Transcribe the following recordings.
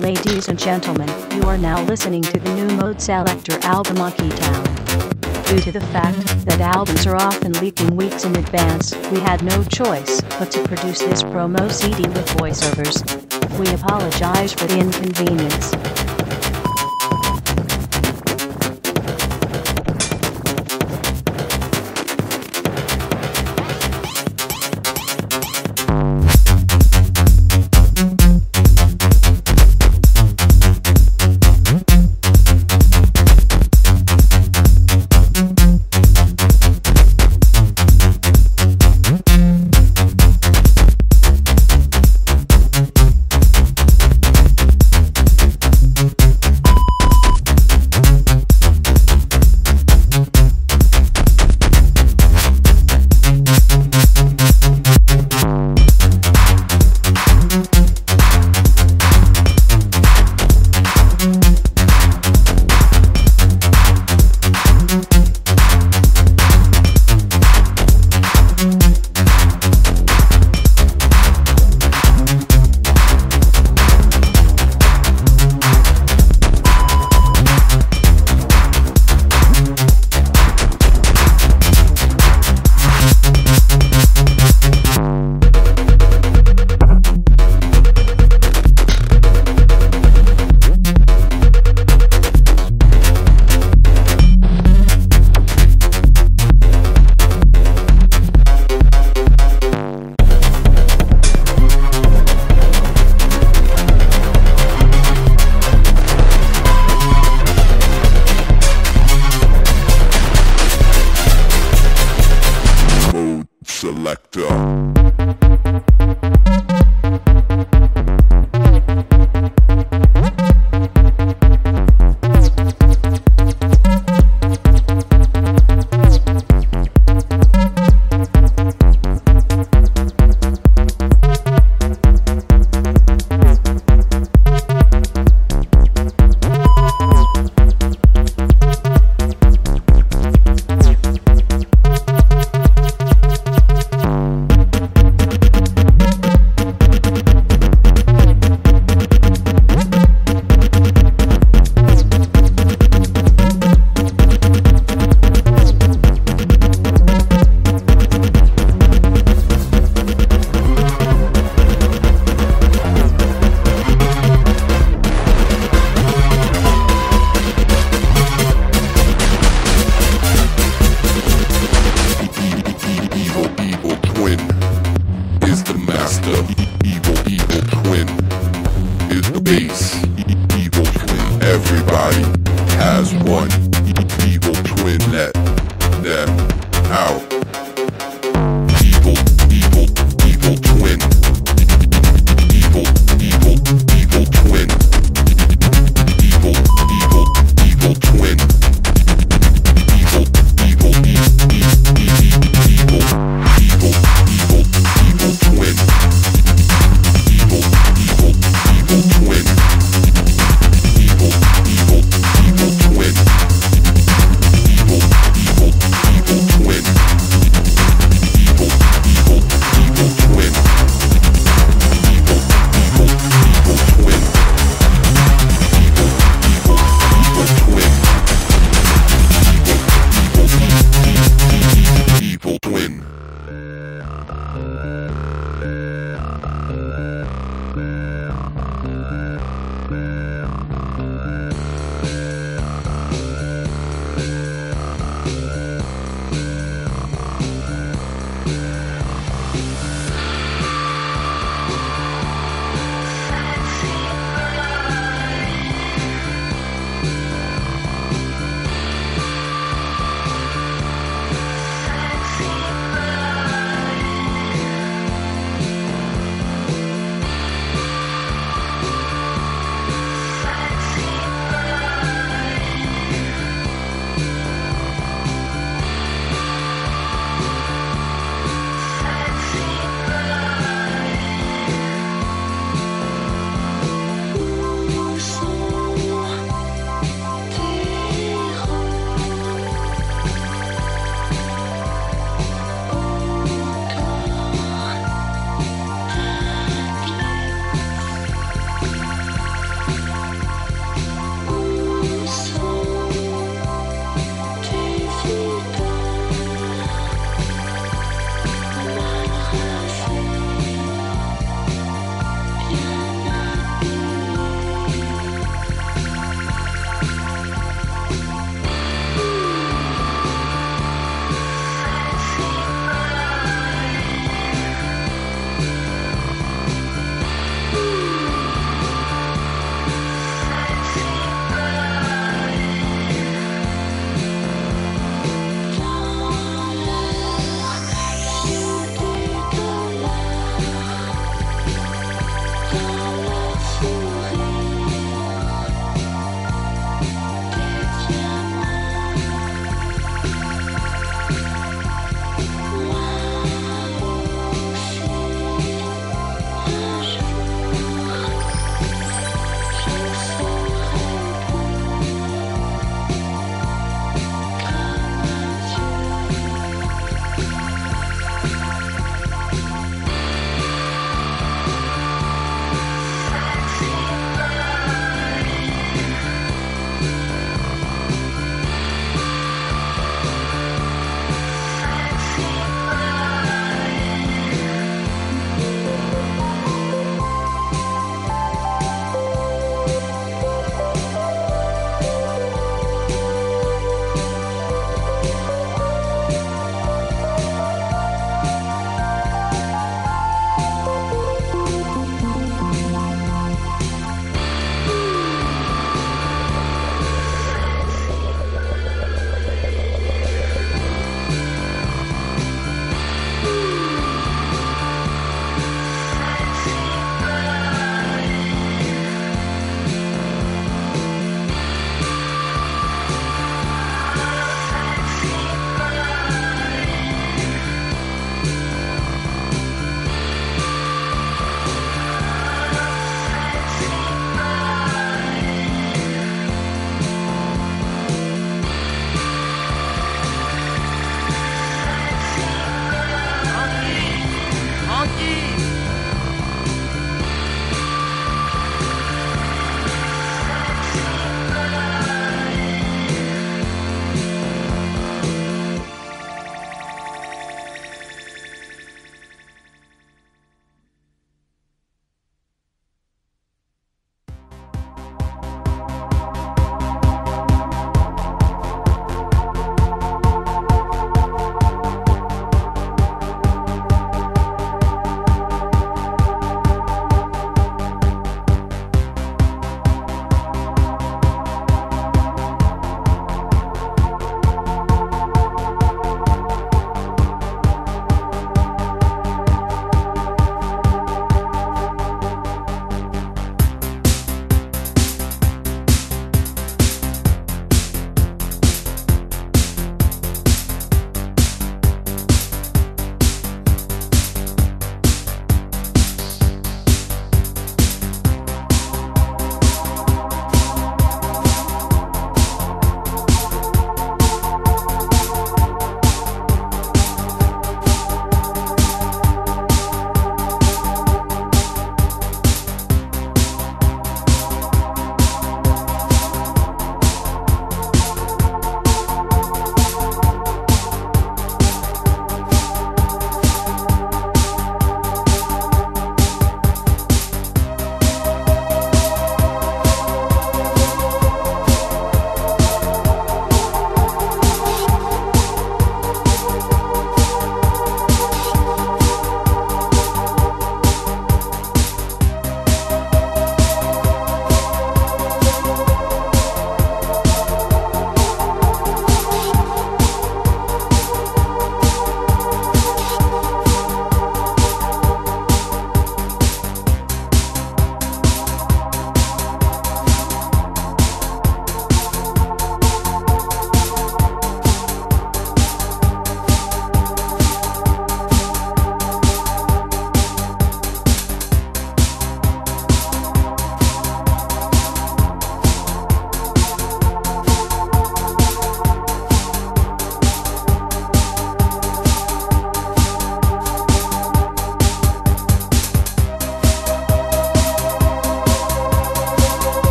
Ladies and gentlemen, you are now listening to the new Modeselektor album Monkey Town. Due to the fact that albums are often leaking weeks in advance, we had no choice but to produce this promo CD with voiceovers. We apologize for the inconvenience.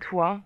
Toi.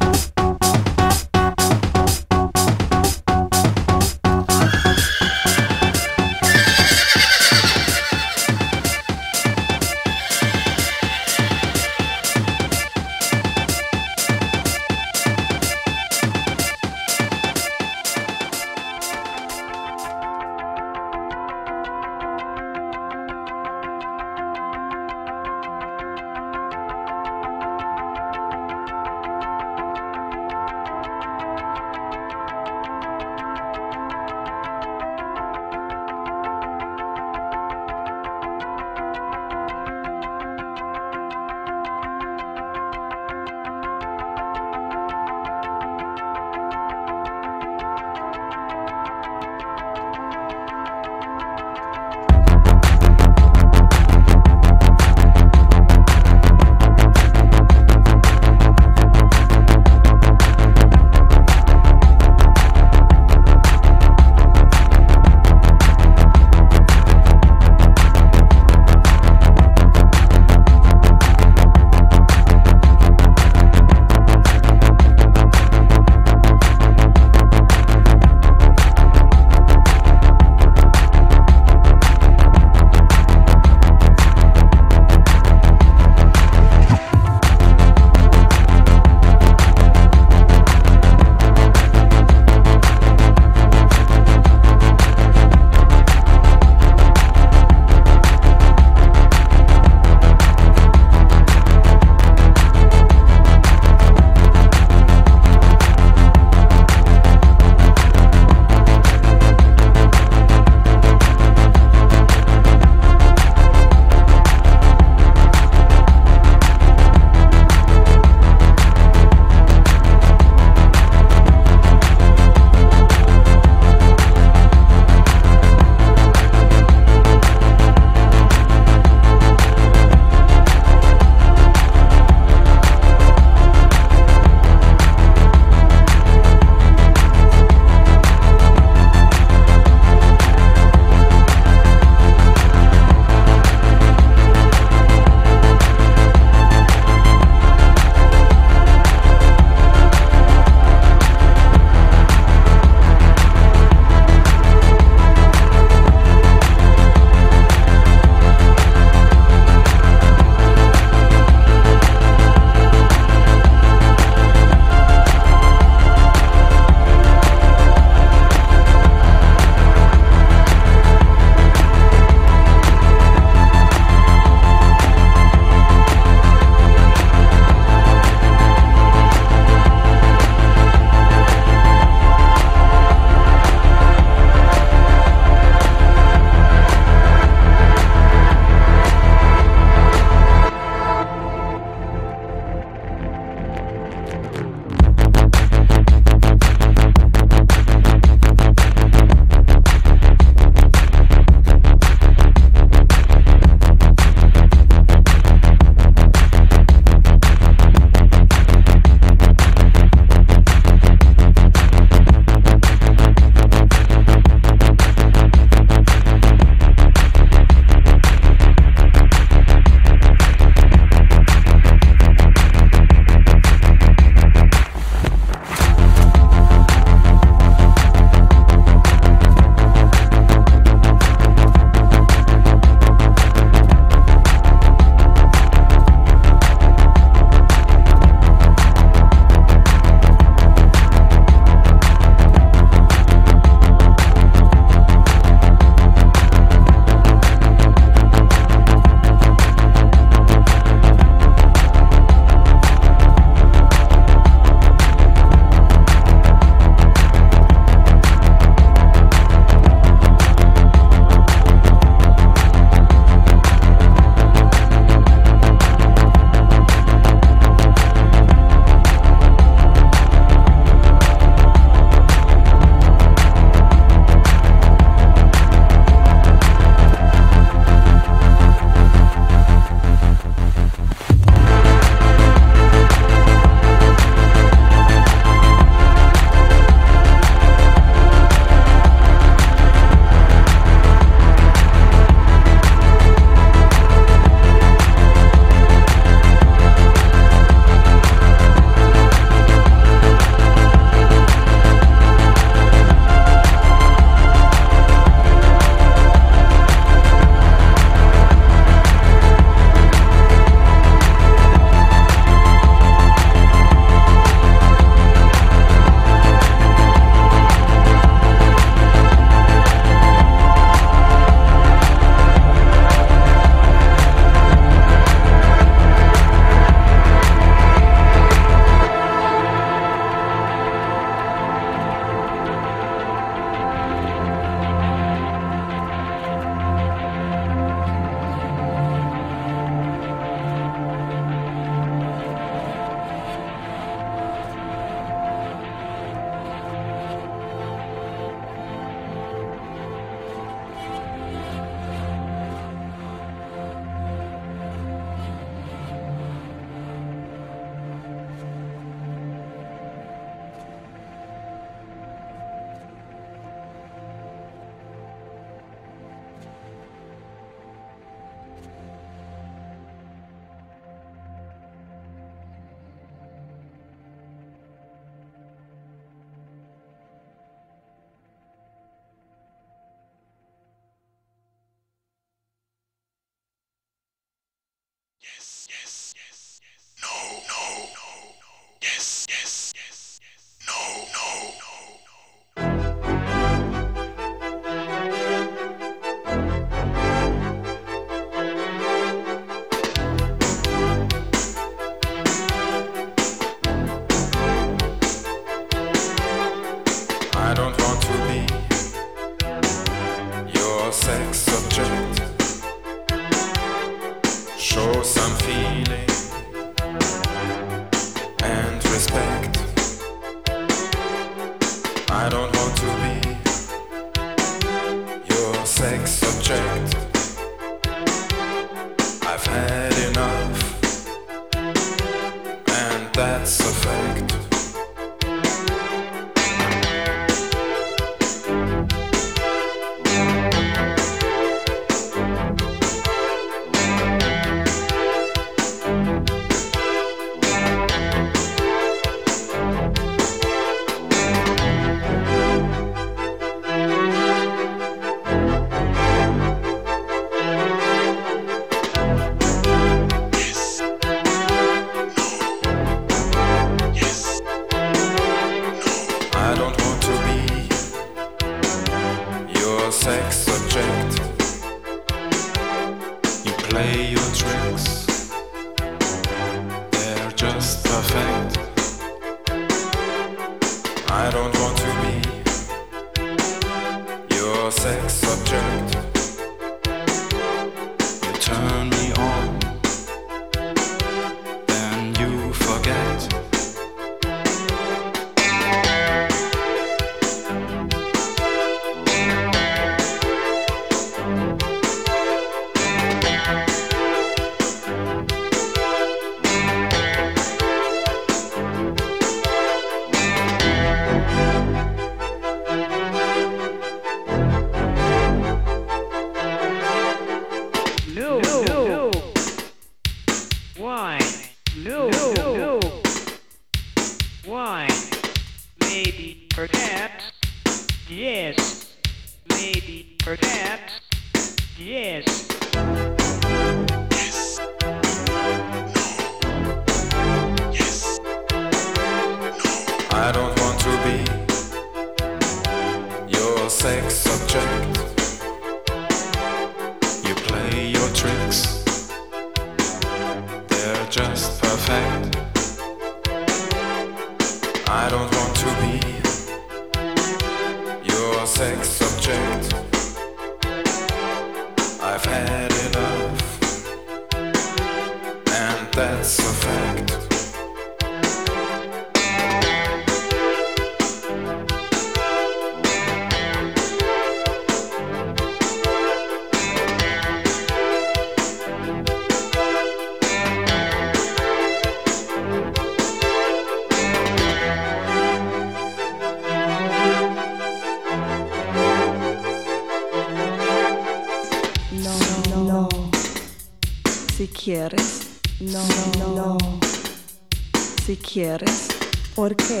quieres. ¿Por qué?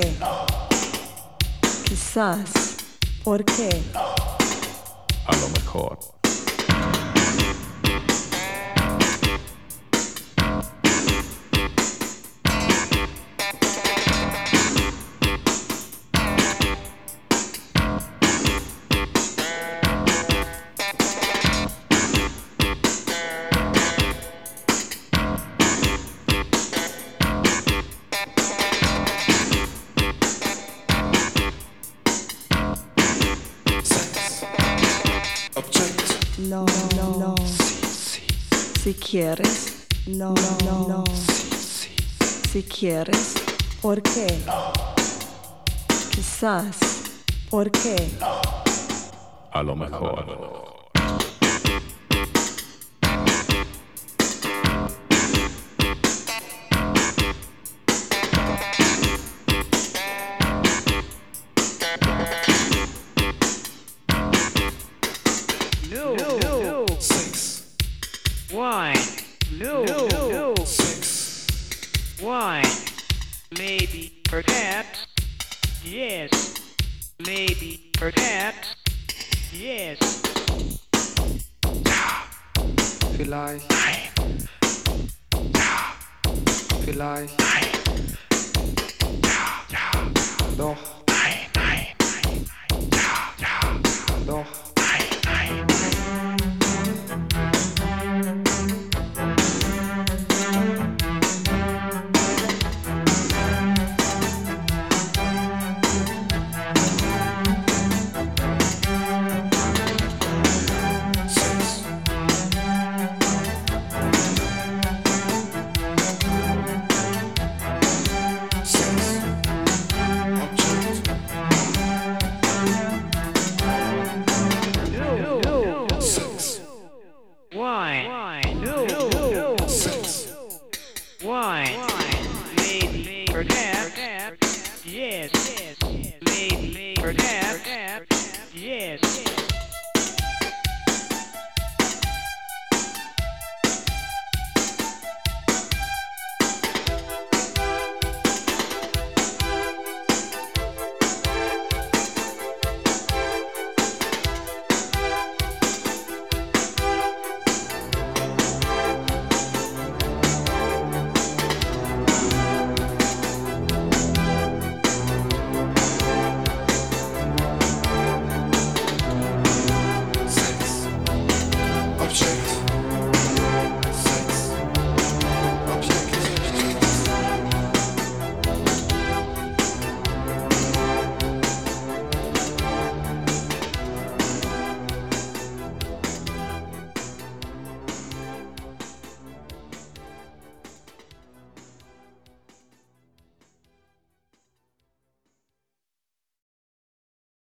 Quizás. ¿Por qué? A lo mejor. quieres, no, no, no. Sí. Si quieres, ¿por qué? Quizás, ¿por qué? A lo mejor. vielleicht. Doch.